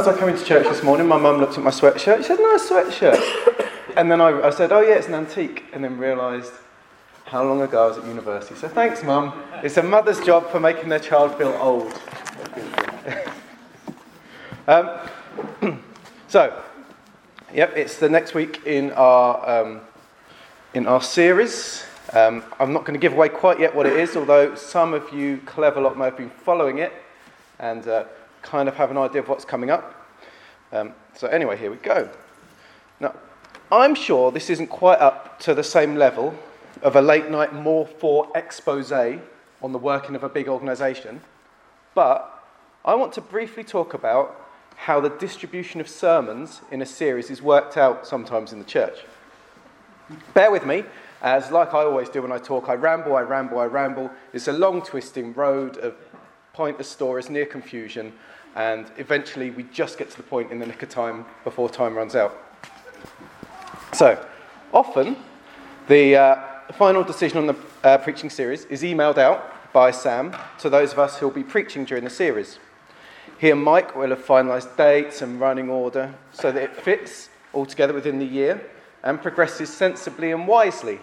as I came into church this morning, my mum looked at my sweatshirt. She said, nice sweatshirt. and then I, I said, oh yeah, it's an antique. And then realised how long ago I was at university. So thanks, mum. It's a mother's job for making their child feel old. um, so, yep, it's the next week in our, um, in our series. Um, I'm not going to give away quite yet what it is, although some of you clever lot may have been following it and uh, kind of have an idea of what's coming up. Um, so, anyway, here we go. Now, I'm sure this isn't quite up to the same level of a late night more for expose on the working of a big organisation, but I want to briefly talk about how the distribution of sermons in a series is worked out sometimes in the church. Bear with me, as like I always do when I talk, I ramble, I ramble, I ramble. It's a long twisting road of pointless is near confusion, and eventually we just get to the point in the nick of time before time runs out. So, often the uh, final decision on the uh, preaching series is emailed out by Sam to those of us who will be preaching during the series. He and Mike will have finalised dates and running order so that it fits all together within the year and progresses sensibly and wisely.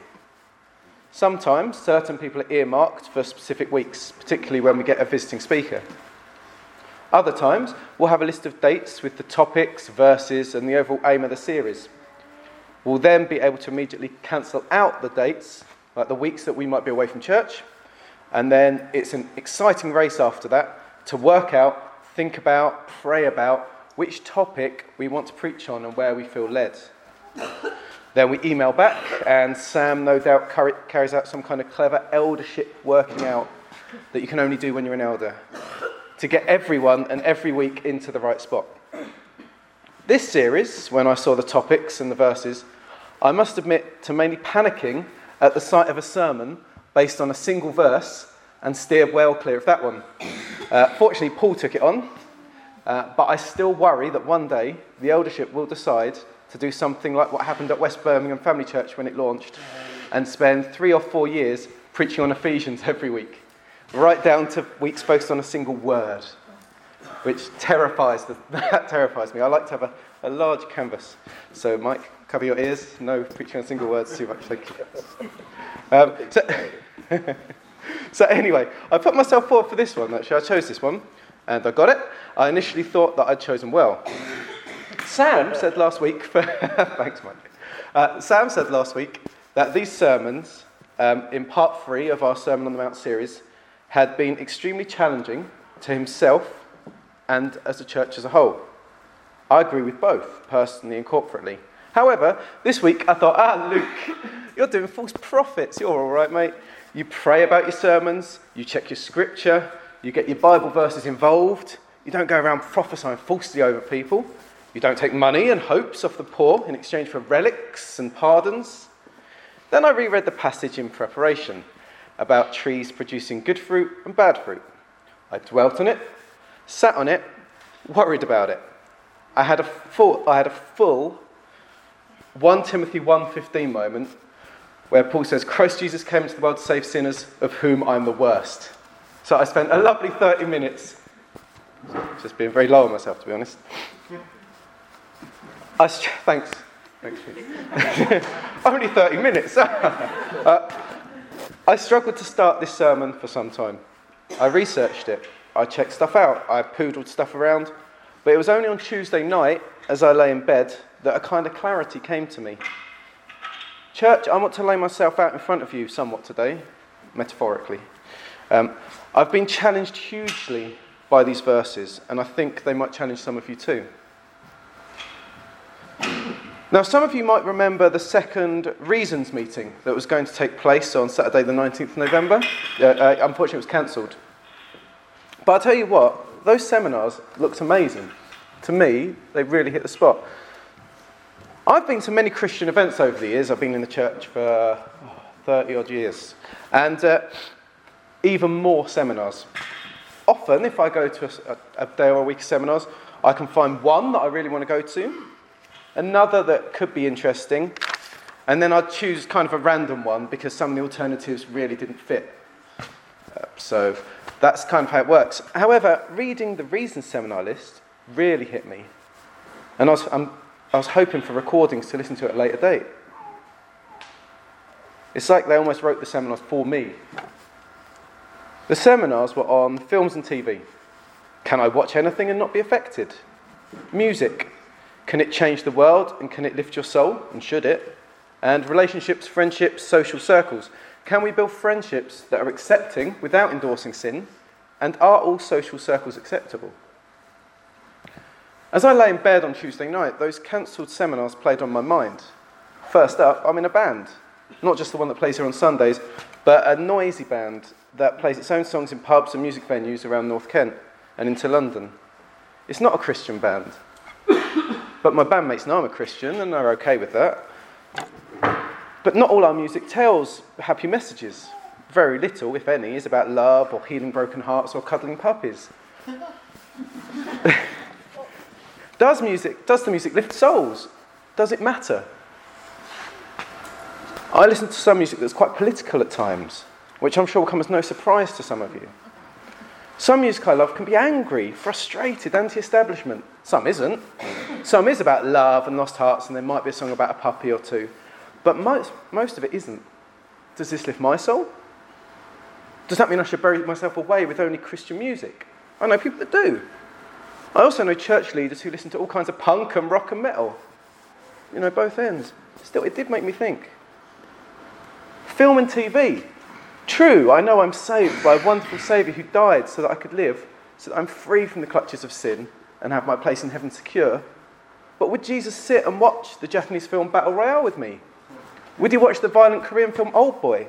Sometimes certain people are earmarked for specific weeks, particularly when we get a visiting speaker. Other times, we'll have a list of dates with the topics, verses, and the overall aim of the series. We'll then be able to immediately cancel out the dates, like the weeks that we might be away from church, and then it's an exciting race after that to work out, think about, pray about which topic we want to preach on and where we feel led. Then we email back, and Sam, no doubt, carries out some kind of clever eldership working out that you can only do when you're an elder to get everyone and every week into the right spot. This series, when I saw the topics and the verses, I must admit to mainly panicking at the sight of a sermon based on a single verse and steered well clear of that one. Uh, fortunately, Paul took it on, uh, but I still worry that one day the eldership will decide to do something like what happened at West Birmingham Family Church when it launched and spend three or four years preaching on Ephesians every week right down to weeks focused on a single word, which terrifies, the, that terrifies me. I like to have a, a large canvas. So, Mike, cover your ears. No preaching on single words too much. Thank you. Um, so, so, anyway, I put myself forward for this one. Actually, I chose this one, and I got it. I initially thought that I'd chosen well. Sam said last week, for, thanks, Mike. Uh, Sam said last week that these sermons, um, in part three of our Sermon on the Mount series, had been extremely challenging to himself and as a church as a whole. I agree with both, personally and corporately. However, this week I thought, ah, Luke, you're doing false prophets. You're all right, mate. You pray about your sermons, you check your scripture, you get your Bible verses involved, you don't go around prophesying falsely over people, you don't take money and hopes off the poor in exchange for relics and pardons. Then I reread the passage in preparation about trees producing good fruit and bad fruit. I dwelt on it, sat on it, worried about it. I had a full, I had a full 1 Timothy 1:15 moment where Paul says, Christ Jesus came into the world to save sinners, of whom I'm the worst. So I spent a lovely 30 minutes just being very low on myself, to be honest. I, thanks. Thanks. Only 30 minutes. uh, I struggled to start this sermon for some time. I researched it, I checked stuff out, I poodled stuff around, but it was only on Tuesday night, as I lay in bed, that a kind of clarity came to me. Church, I want to lay myself out in front of you somewhat today, metaphorically. Um, I've been challenged hugely by these verses, and I think they might challenge some of you too. Now, some of you might remember the second Reasons meeting that was going to take place on Saturday, the 19th of November. Uh, uh, unfortunately, it was cancelled. But I'll tell you what, those seminars looked amazing. To me, they really hit the spot. I've been to many Christian events over the years. I've been in the church for 30 odd years. And uh, even more seminars. Often, if I go to a, a day or a week of seminars, I can find one that I really want to go to another that could be interesting, and then I'd choose kind of a random one because some of the alternatives really didn't fit. Uh, so that's kind of how it works. However, reading the reason seminar list really hit me. And I was, I was hoping for recordings to listen to at a later date. It's like they almost wrote the seminars for me. The seminars were on films and TV. Can I watch anything and not be affected? Music. Can it change the world and can it lift your soul? And should it? And relationships, friendships, social circles. Can we build friendships that are accepting without endorsing sin? And are all social circles acceptable? As I lay in bed on Tuesday night, those cancelled seminars played on my mind. First up, I'm in a band. Not just the one that plays here on Sundays, but a noisy band that plays its own songs in pubs and music venues around North Kent and into London. It's not a Christian band. But my bandmates know I'm a Christian and are okay with that. But not all our music tells happy messages. Very little, if any, is about love or healing broken hearts or cuddling puppies. does music does the music lift souls? Does it matter? I listen to some music that's quite political at times, which I'm sure will come as no surprise to some of you. Some music I love can be angry, frustrated, anti establishment. Some isn't. Some is about love and lost hearts, and there might be a song about a puppy or two. But most, most of it isn't. Does this lift my soul? Does that mean I should bury myself away with only Christian music? I know people that do. I also know church leaders who listen to all kinds of punk and rock and metal. You know, both ends. Still, it did make me think. Film and TV. True, I know I'm saved by a wonderful Saviour who died so that I could live, so that I'm free from the clutches of sin and have my place in heaven secure. But would Jesus sit and watch the Japanese film Battle Royale with me? Would he watch the violent Korean film Old Boy?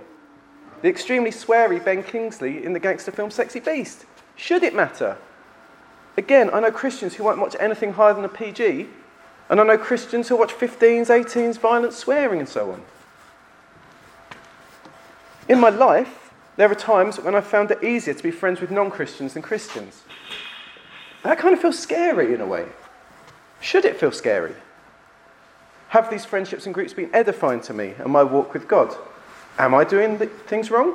The extremely sweary Ben Kingsley in the gangster film Sexy Beast? Should it matter? Again, I know Christians who won't watch anything higher than a PG, and I know Christians who watch 15s, 18s, violent swearing, and so on. In my life, there are times when I've found it easier to be friends with non Christians than Christians. That kind of feels scary in a way. Should it feel scary? Have these friendships and groups been edifying to me and my walk with God? Am I doing things wrong?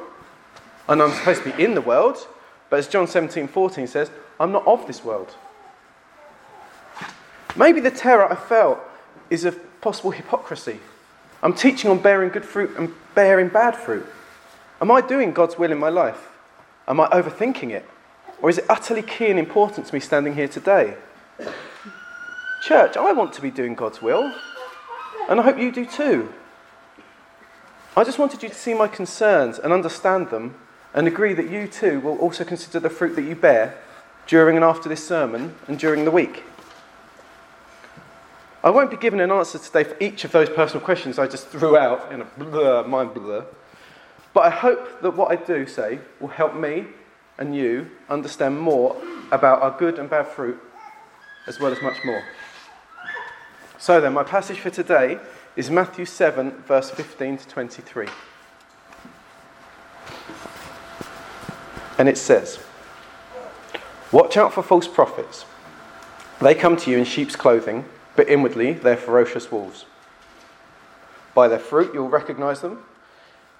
And I'm supposed to be in the world, but as John 17 14 says, I'm not of this world. Maybe the terror I felt is of possible hypocrisy. I'm teaching on bearing good fruit and bearing bad fruit. Am I doing God's will in my life? Am I overthinking it? Or is it utterly key and important to me standing here today? Church, I want to be doing God's will, and I hope you do too. I just wanted you to see my concerns and understand them, and agree that you too will also consider the fruit that you bear during and after this sermon and during the week. I won't be giving an answer today for each of those personal questions I just threw out in a blur, mind blur. But I hope that what I do say will help me and you understand more about our good and bad fruit, as well as much more. So then, my passage for today is Matthew 7, verse 15 to 23. And it says, Watch out for false prophets. They come to you in sheep's clothing, but inwardly they're ferocious wolves. By their fruit you'll recognize them.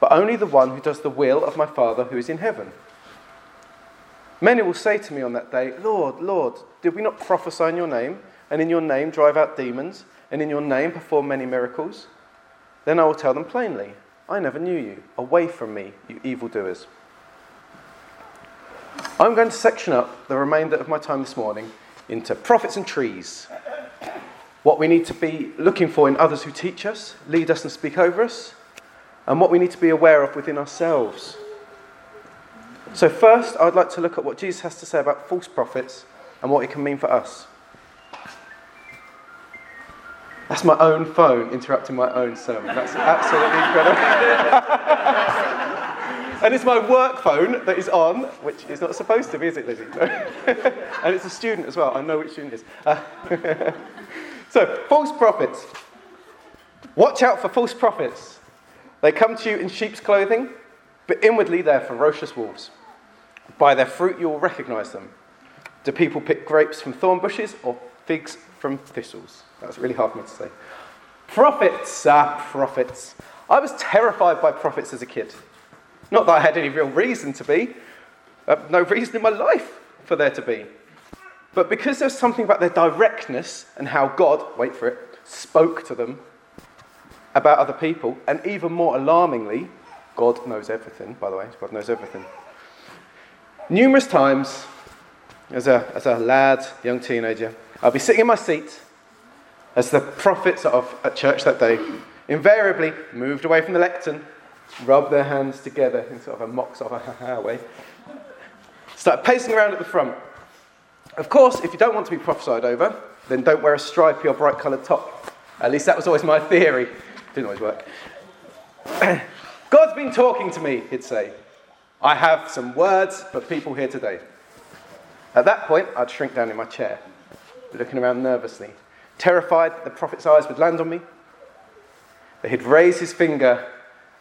but only the one who does the will of my Father who is in heaven. Many will say to me on that day, Lord, Lord, did we not prophesy in your name, and in your name drive out demons, and in your name perform many miracles? Then I will tell them plainly, I never knew you. Away from me, you evildoers. I'm going to section up the remainder of my time this morning into prophets and trees. What we need to be looking for in others who teach us, lead us, and speak over us and what we need to be aware of within ourselves. So, first, I'd like to look at what Jesus has to say about false prophets and what it can mean for us. That's my own phone interrupting my own sermon. That's absolutely incredible. and it's my work phone that is on, which is not supposed to be, is it, Lizzie? and it's a student as well. I know which student it is. Uh, so, false prophets. Watch out for false prophets. They come to you in sheep's clothing, but inwardly they're ferocious wolves. By their fruit you will recognize them. Do people pick grapes from thorn bushes or figs from thistles? That's really hard for me to say. Prophets are prophets. I was terrified by prophets as a kid. Not that I had any real reason to be, uh, no reason in my life for there to be. But because there's something about their directness and how God, wait for it, spoke to them about other people, and even more alarmingly, God knows everything, by the way, God knows everything. Numerous times, as a, as a lad, young teenager, I'll be sitting in my seat as the prophets of at church that day invariably moved away from the lectern, rubbed their hands together in sort of a mock sort of a ha way, started pacing around at the front. Of course, if you don't want to be prophesied over, then don't wear a stripy or bright coloured top. At least that was always my theory. Didn't always work. God's been talking to me, he'd say. I have some words for people here today. At that point, I'd shrink down in my chair, looking around nervously, terrified that the prophet's eyes would land on me. That he'd raise his finger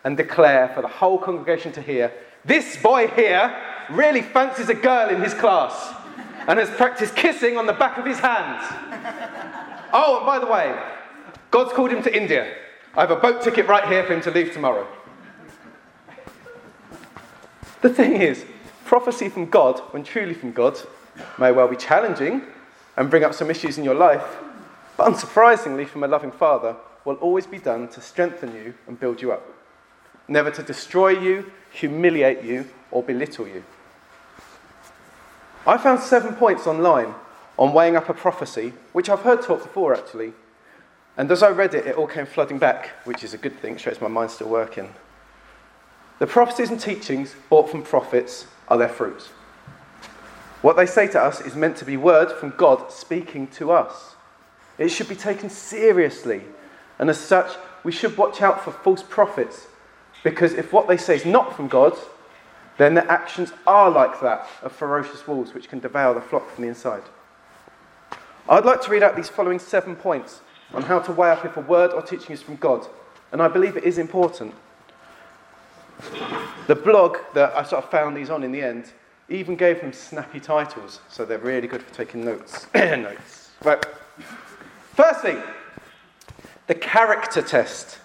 and declare for the whole congregation to hear this boy here really fancies a girl in his class and has practiced kissing on the back of his hand. Oh, and by the way, God's called him to India. I have a boat ticket right here for him to leave tomorrow. The thing is, prophecy from God, when truly from God, may well be challenging and bring up some issues in your life, but unsurprisingly, from a loving Father, will always be done to strengthen you and build you up, never to destroy you, humiliate you, or belittle you. I found seven points online on weighing up a prophecy, which I've heard taught before actually. And as I read it, it all came flooding back, which is a good thing, shows my mind's still working. The prophecies and teachings brought from prophets are their fruits. What they say to us is meant to be word from God speaking to us. It should be taken seriously, and as such, we should watch out for false prophets, because if what they say is not from God, then their actions are like that of ferocious wolves which can devour the flock from the inside. I'd like to read out these following seven points on how to weigh up if a word or teaching is from God, and I believe it is important. The blog that I sort of found these on in the end even gave them snappy titles, so they're really good for taking notes. notes. Right. Firstly, the character test.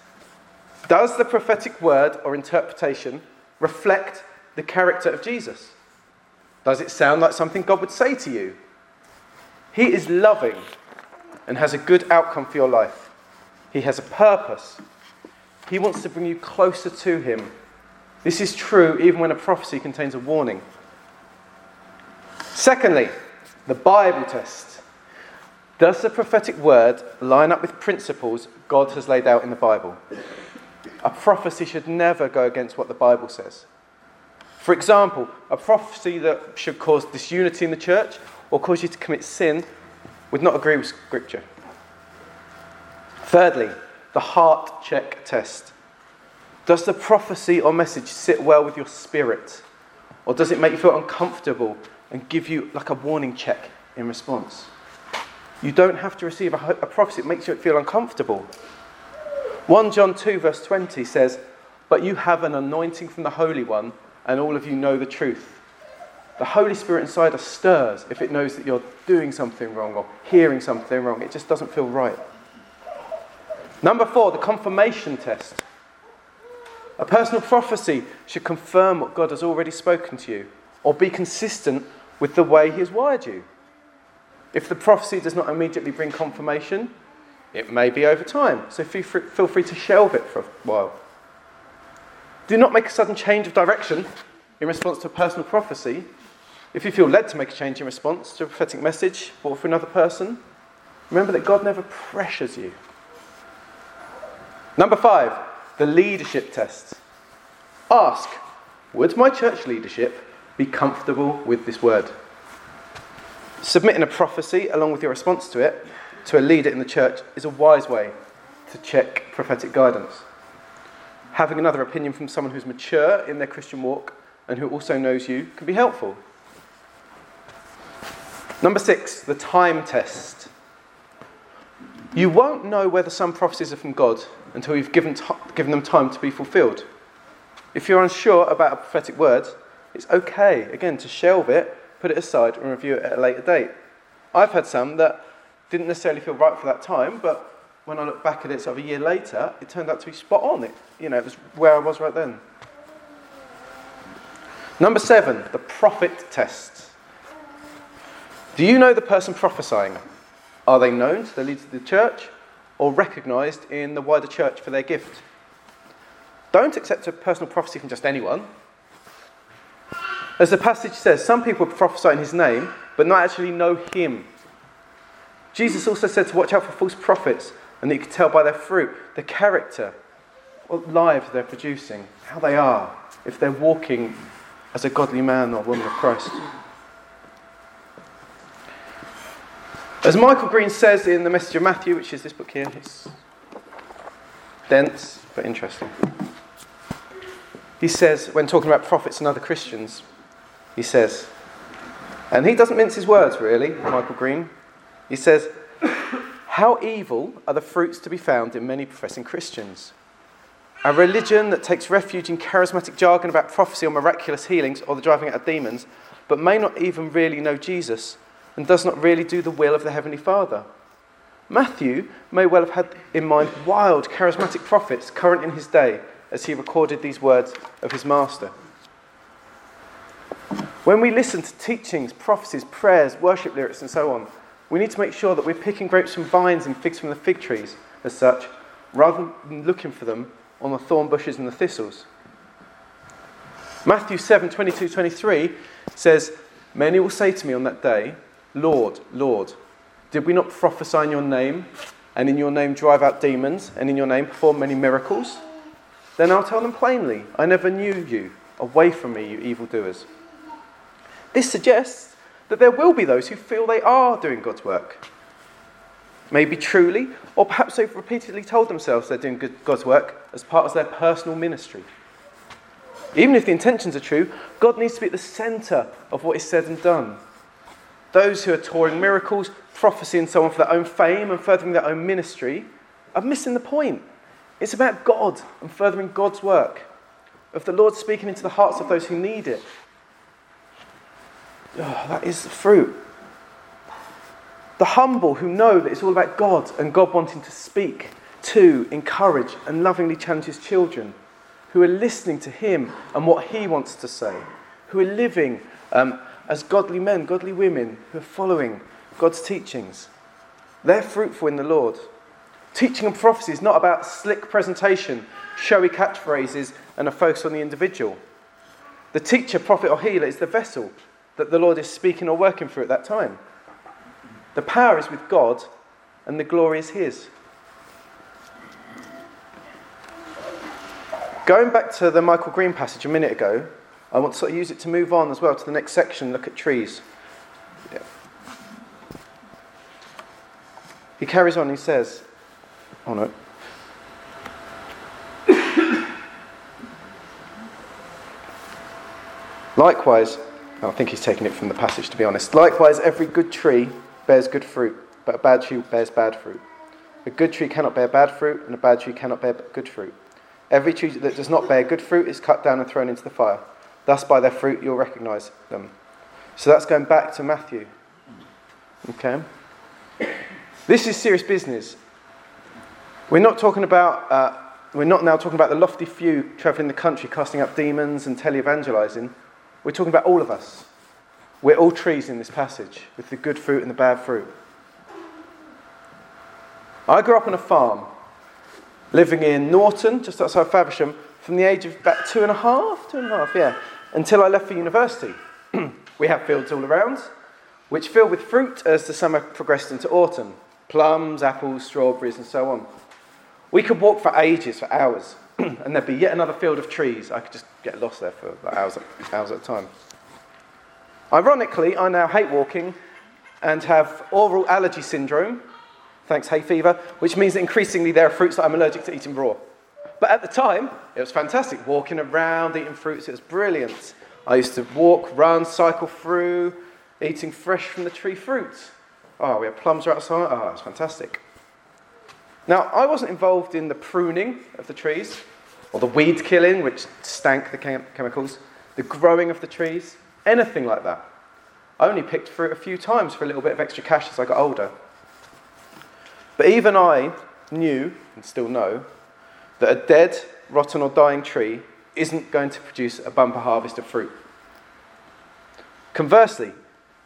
Does the prophetic word or interpretation reflect the character of Jesus? Does it sound like something God would say to you? He is loving and has a good outcome for your life. He has a purpose. He wants to bring you closer to Him. This is true even when a prophecy contains a warning. Secondly, the Bible test. Does the prophetic word line up with principles God has laid out in the Bible? A prophecy should never go against what the Bible says. For example, a prophecy that should cause disunity in the church or cause you to commit sin would not agree with Scripture. Thirdly, the heart check test. Does the prophecy or message sit well with your spirit? Or does it make you feel uncomfortable and give you like a warning check in response? You don't have to receive a, a prophecy, it makes you feel uncomfortable. 1 John 2, verse 20 says, But you have an anointing from the Holy One and all of you know the truth. The Holy Spirit inside us stirs if it knows that you're doing something wrong or hearing something wrong. It just doesn't feel right. Number four, the confirmation test. A personal prophecy should confirm what God has already spoken to you or be consistent with the way He has wired you. If the prophecy does not immediately bring confirmation, it may be over time. So feel free to shelve it for a while. Do not make a sudden change of direction in response to a personal prophecy. If you feel led to make a change in response to a prophetic message or for another person, remember that God never pressures you. Number five, the leadership test. Ask, would my church leadership be comfortable with this word? Submitting a prophecy along with your response to it to a leader in the church is a wise way to check prophetic guidance having another opinion from someone who's mature in their Christian walk and who also knows you can be helpful. Number six, the time test. You won't know whether some prophecies are from God until you've given, t- given them time to be fulfilled. If you're unsure about a prophetic word, it's okay, again, to shelve it, put it aside, and review it at a later date. I've had some that didn't necessarily feel right for that time, but when I look back at it sort of a year later, it turned out to be spot on. It, you know, it was where I was right then. Number seven, the prophet test. Do you know the person prophesying? Are they known to the leaders of the church or recognized in the wider church for their gift? Don't accept a personal prophecy from just anyone. As the passage says, some people prophesy in his name, but not actually know him. Jesus also said to watch out for false prophets, and that you can tell by their fruit, the character, what lives they're producing, how they are, if they're walking as a godly man or woman of Christ. As Michael Green says in the Message of Matthew, which is this book here, it's dense but interesting. He says, when talking about prophets and other Christians, he says, and he doesn't mince his words really, Michael Green. He says, How evil are the fruits to be found in many professing Christians? A religion that takes refuge in charismatic jargon about prophecy or miraculous healings or the driving out of demons, but may not even really know Jesus and does not really do the will of the Heavenly Father. Matthew may well have had in mind wild, charismatic prophets current in his day as he recorded these words of his master. When we listen to teachings, prophecies, prayers, worship lyrics, and so on, we need to make sure that we're picking grapes from vines and figs from the fig trees, as such, rather than looking for them on the thorn bushes and the thistles. Matthew 7 22 23 says, Many will say to me on that day, Lord, Lord, did we not prophesy in your name, and in your name drive out demons, and in your name perform many miracles? Then I'll tell them plainly, I never knew you. Away from me, you evildoers. This suggests that there will be those who feel they are doing God's work. Maybe truly, or perhaps they've repeatedly told themselves they're doing God's work as part of their personal ministry. Even if the intentions are true, God needs to be at the centre of what is said and done. Those who are touring miracles, prophecy, and so on for their own fame and furthering their own ministry are missing the point. It's about God and furthering God's work, of the Lord speaking into the hearts of those who need it. Oh, that is the fruit. The humble who know that it's all about God and God wanting to speak to, encourage, and lovingly challenge his children, who are listening to him and what he wants to say, who are living um, as godly men, godly women, who are following God's teachings. They're fruitful in the Lord. Teaching and prophecy is not about slick presentation, showy catchphrases, and a focus on the individual. The teacher, prophet, or healer is the vessel that the Lord is speaking or working through at that time. The power is with God, and the glory is His. Going back to the Michael Green passage a minute ago, I want to sort of use it to move on as well to the next section, look at trees. Yeah. He carries on, he says, Oh no. Likewise, oh, I think he's taking it from the passage to be honest. Likewise, every good tree bears good fruit, but a bad tree bears bad fruit. A good tree cannot bear bad fruit, and a bad tree cannot bear good fruit. Every tree that does not bear good fruit is cut down and thrown into the fire. Thus, by their fruit, you'll recognize them. So that's going back to Matthew. Okay? This is serious business. We're not talking about, uh, we're not now talking about the lofty few traveling the country casting up demons and tele-evangelizing. We're talking about all of us. We're all trees in this passage with the good fruit and the bad fruit. I grew up on a farm, living in Norton, just outside Faversham, from the age of about two and a half, two and a half, yeah, until I left for university. we have fields all around, which fill with fruit as the summer progressed into autumn plums, apples, strawberries, and so on. We could walk for ages, for hours, and there'd be yet another field of trees. I could just get lost there for hours, hours at a time. Ironically, I now hate walking and have oral allergy syndrome, thanks hay fever, which means that increasingly there are fruits that I'm allergic to eating raw. But at the time, it was fantastic. Walking around, eating fruits, it was brilliant. I used to walk, run, cycle through, eating fresh from the tree fruits. Oh, we had plums outside. Oh, it was fantastic. Now, I wasn't involved in the pruning of the trees, or the weed killing, which stank the chem- chemicals, the growing of the trees, anything like that. I only picked fruit a few times for a little bit of extra cash as I got older. But even I knew, and still know, that a dead, rotten, or dying tree isn't going to produce a bumper harvest of fruit. Conversely,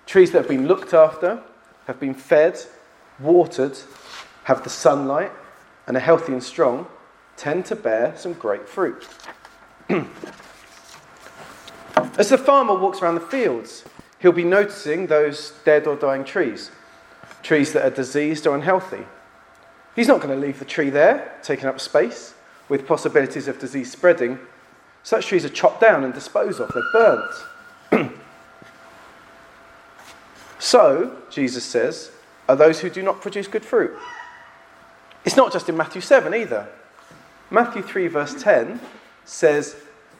trees that have been looked after, have been fed, watered, have the sunlight, and are healthy and strong, tend to bear some great fruit. As the farmer walks around the fields, he'll be noticing those dead or dying trees, trees that are diseased or unhealthy. He's not going to leave the tree there, taking up space, with possibilities of disease spreading. Such trees are chopped down and disposed of, they're burnt. so, Jesus says, are those who do not produce good fruit. It's not just in Matthew 7 either. Matthew 3, verse 10 says,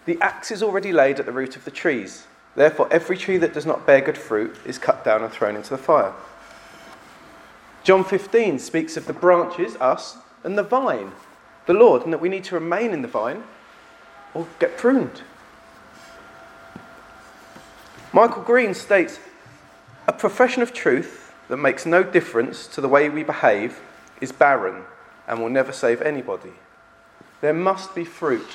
The axe is already laid at the root of the trees. Therefore, every tree that does not bear good fruit is cut down and thrown into the fire. John 15 speaks of the branches, us, and the vine, the Lord, and that we need to remain in the vine or get pruned. Michael Green states a profession of truth that makes no difference to the way we behave is barren and will never save anybody. There must be fruit,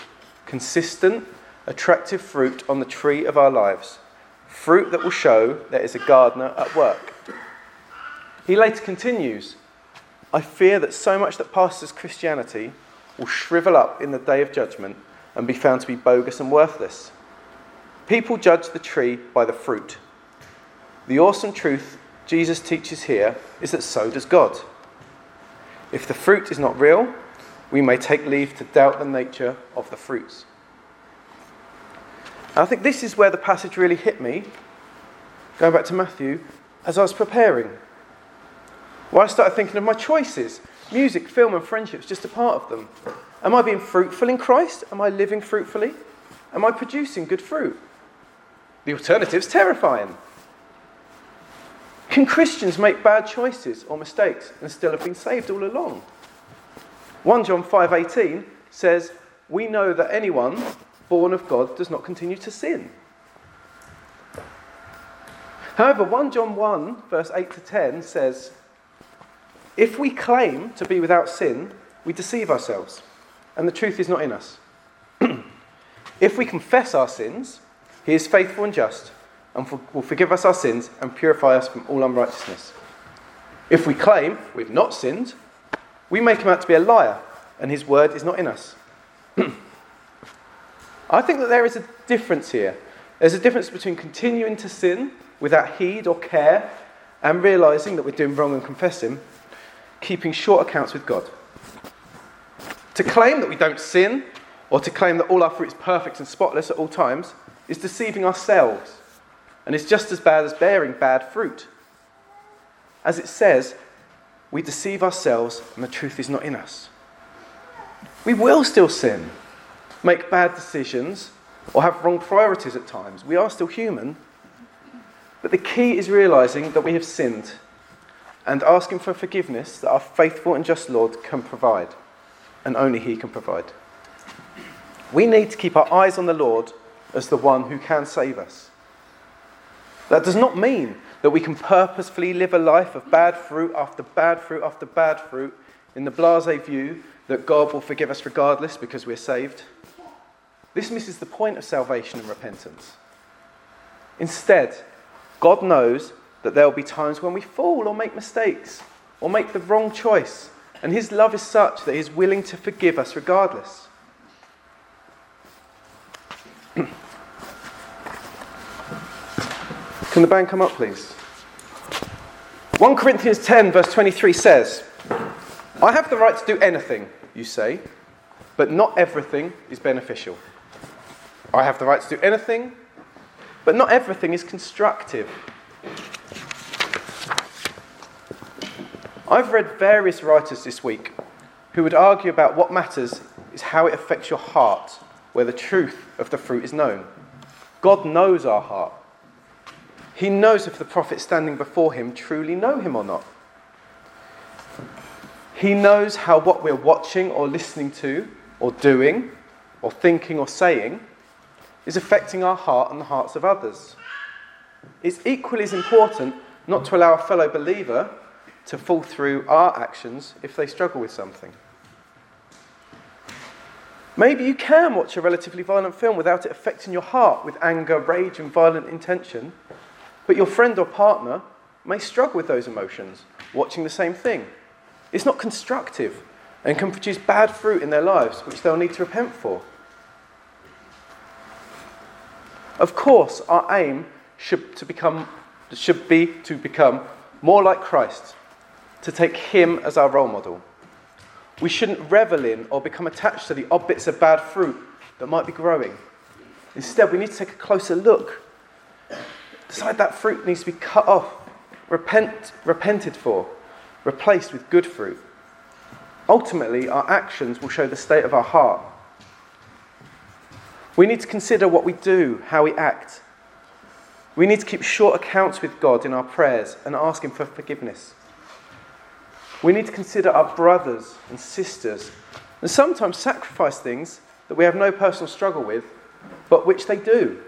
consistent, attractive fruit on the tree of our lives, fruit that will show there is a gardener at work. He later continues I fear that so much that passes Christianity will shrivel up in the day of judgment and be found to be bogus and worthless. People judge the tree by the fruit. The awesome truth Jesus teaches here is that so does God. If the fruit is not real, we may take leave to doubt the nature of the fruits. And I think this is where the passage really hit me, going back to Matthew, as I was preparing. Well, I started thinking of my choices music, film, and friendships, just a part of them. Am I being fruitful in Christ? Am I living fruitfully? Am I producing good fruit? The alternative's terrifying. Can Christians make bad choices or mistakes and still have been saved all along? 1 John 5:18 says, "We know that anyone born of God does not continue to sin." However, 1 John 1 verse 8 to 10 says, if we claim to be without sin, we deceive ourselves, and the truth is not in us. if we confess our sins, he is faithful and just, and will forgive us our sins and purify us from all unrighteousness. If we claim we've not sinned, we make him out to be a liar, and his word is not in us. I think that there is a difference here. There's a difference between continuing to sin without heed or care and realizing that we're doing wrong and confessing, keeping short accounts with God. To claim that we don't sin, or to claim that all our fruit is perfect and spotless at all times, is deceiving ourselves, and is just as bad as bearing bad fruit. As it says, we deceive ourselves and the truth is not in us. We will still sin, make bad decisions, or have wrong priorities at times. We are still human. But the key is realizing that we have sinned and asking for forgiveness that our faithful and just Lord can provide, and only He can provide. We need to keep our eyes on the Lord as the one who can save us. That does not mean that we can purposefully live a life of bad fruit after bad fruit after bad fruit in the blase view that God will forgive us regardless because we're saved. This misses the point of salvation and repentance. Instead, God knows that there will be times when we fall or make mistakes or make the wrong choice. And His love is such that He's willing to forgive us regardless. Can the band come up, please? 1 Corinthians 10, verse 23 says, I have the right to do anything, you say, but not everything is beneficial. I have the right to do anything, but not everything is constructive. I've read various writers this week who would argue about what matters is how it affects your heart, where the truth of the fruit is known. God knows our heart. He knows if the prophets standing before him truly know him or not. He knows how what we're watching or listening to, or doing, or thinking or saying, is affecting our heart and the hearts of others. It's equally as important not to allow a fellow believer to fall through our actions if they struggle with something. Maybe you can watch a relatively violent film without it affecting your heart with anger, rage, and violent intention, but your friend or partner may struggle with those emotions watching the same thing. It's not constructive and can produce bad fruit in their lives, which they'll need to repent for. Of course, our aim should, to become, should be to become more like Christ, to take Him as our role model. We shouldn't revel in or become attached to the odd bits of bad fruit that might be growing. Instead, we need to take a closer look. Decide that fruit needs to be cut off, repent, repented for, replaced with good fruit. Ultimately, our actions will show the state of our heart. We need to consider what we do, how we act. We need to keep short accounts with God in our prayers and ask Him for forgiveness. We need to consider our brothers and sisters and sometimes sacrifice things that we have no personal struggle with, but which they do.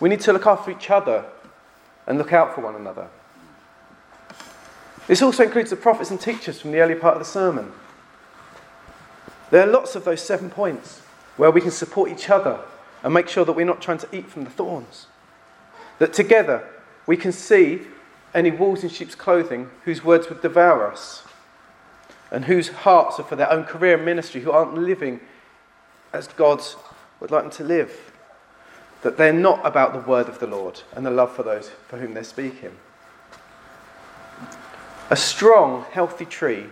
We need to look after each other and look out for one another. This also includes the prophets and teachers from the early part of the sermon. There are lots of those seven points where we can support each other and make sure that we're not trying to eat from the thorns. That together we can see any wolves in sheep's clothing whose words would devour us, and whose hearts are for their own career and ministry, who aren't living as God would like them to live. That they're not about the word of the Lord and the love for those for whom they're speaking. A strong, healthy tree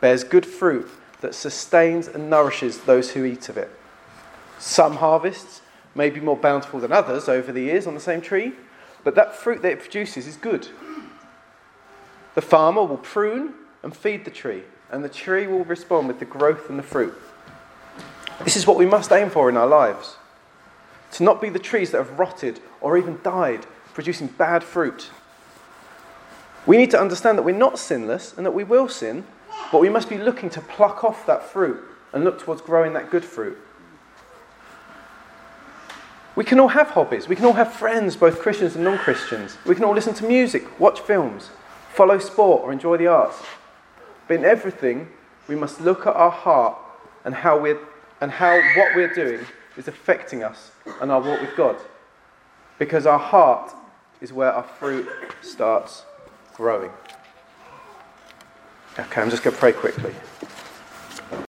bears good fruit that sustains and nourishes those who eat of it. Some harvests may be more bountiful than others over the years on the same tree, but that fruit that it produces is good. The farmer will prune and feed the tree, and the tree will respond with the growth and the fruit. This is what we must aim for in our lives to not be the trees that have rotted or even died, producing bad fruit. We need to understand that we're not sinless and that we will sin, but we must be looking to pluck off that fruit and look towards growing that good fruit. We can all have hobbies. We can all have friends, both Christians and non Christians. We can all listen to music, watch films, follow sport, or enjoy the arts. But in everything, we must look at our heart and how, we're, and how what we're doing is affecting us and our walk with God. Because our heart is where our fruit starts growing. Okay, I'm just going to pray quickly.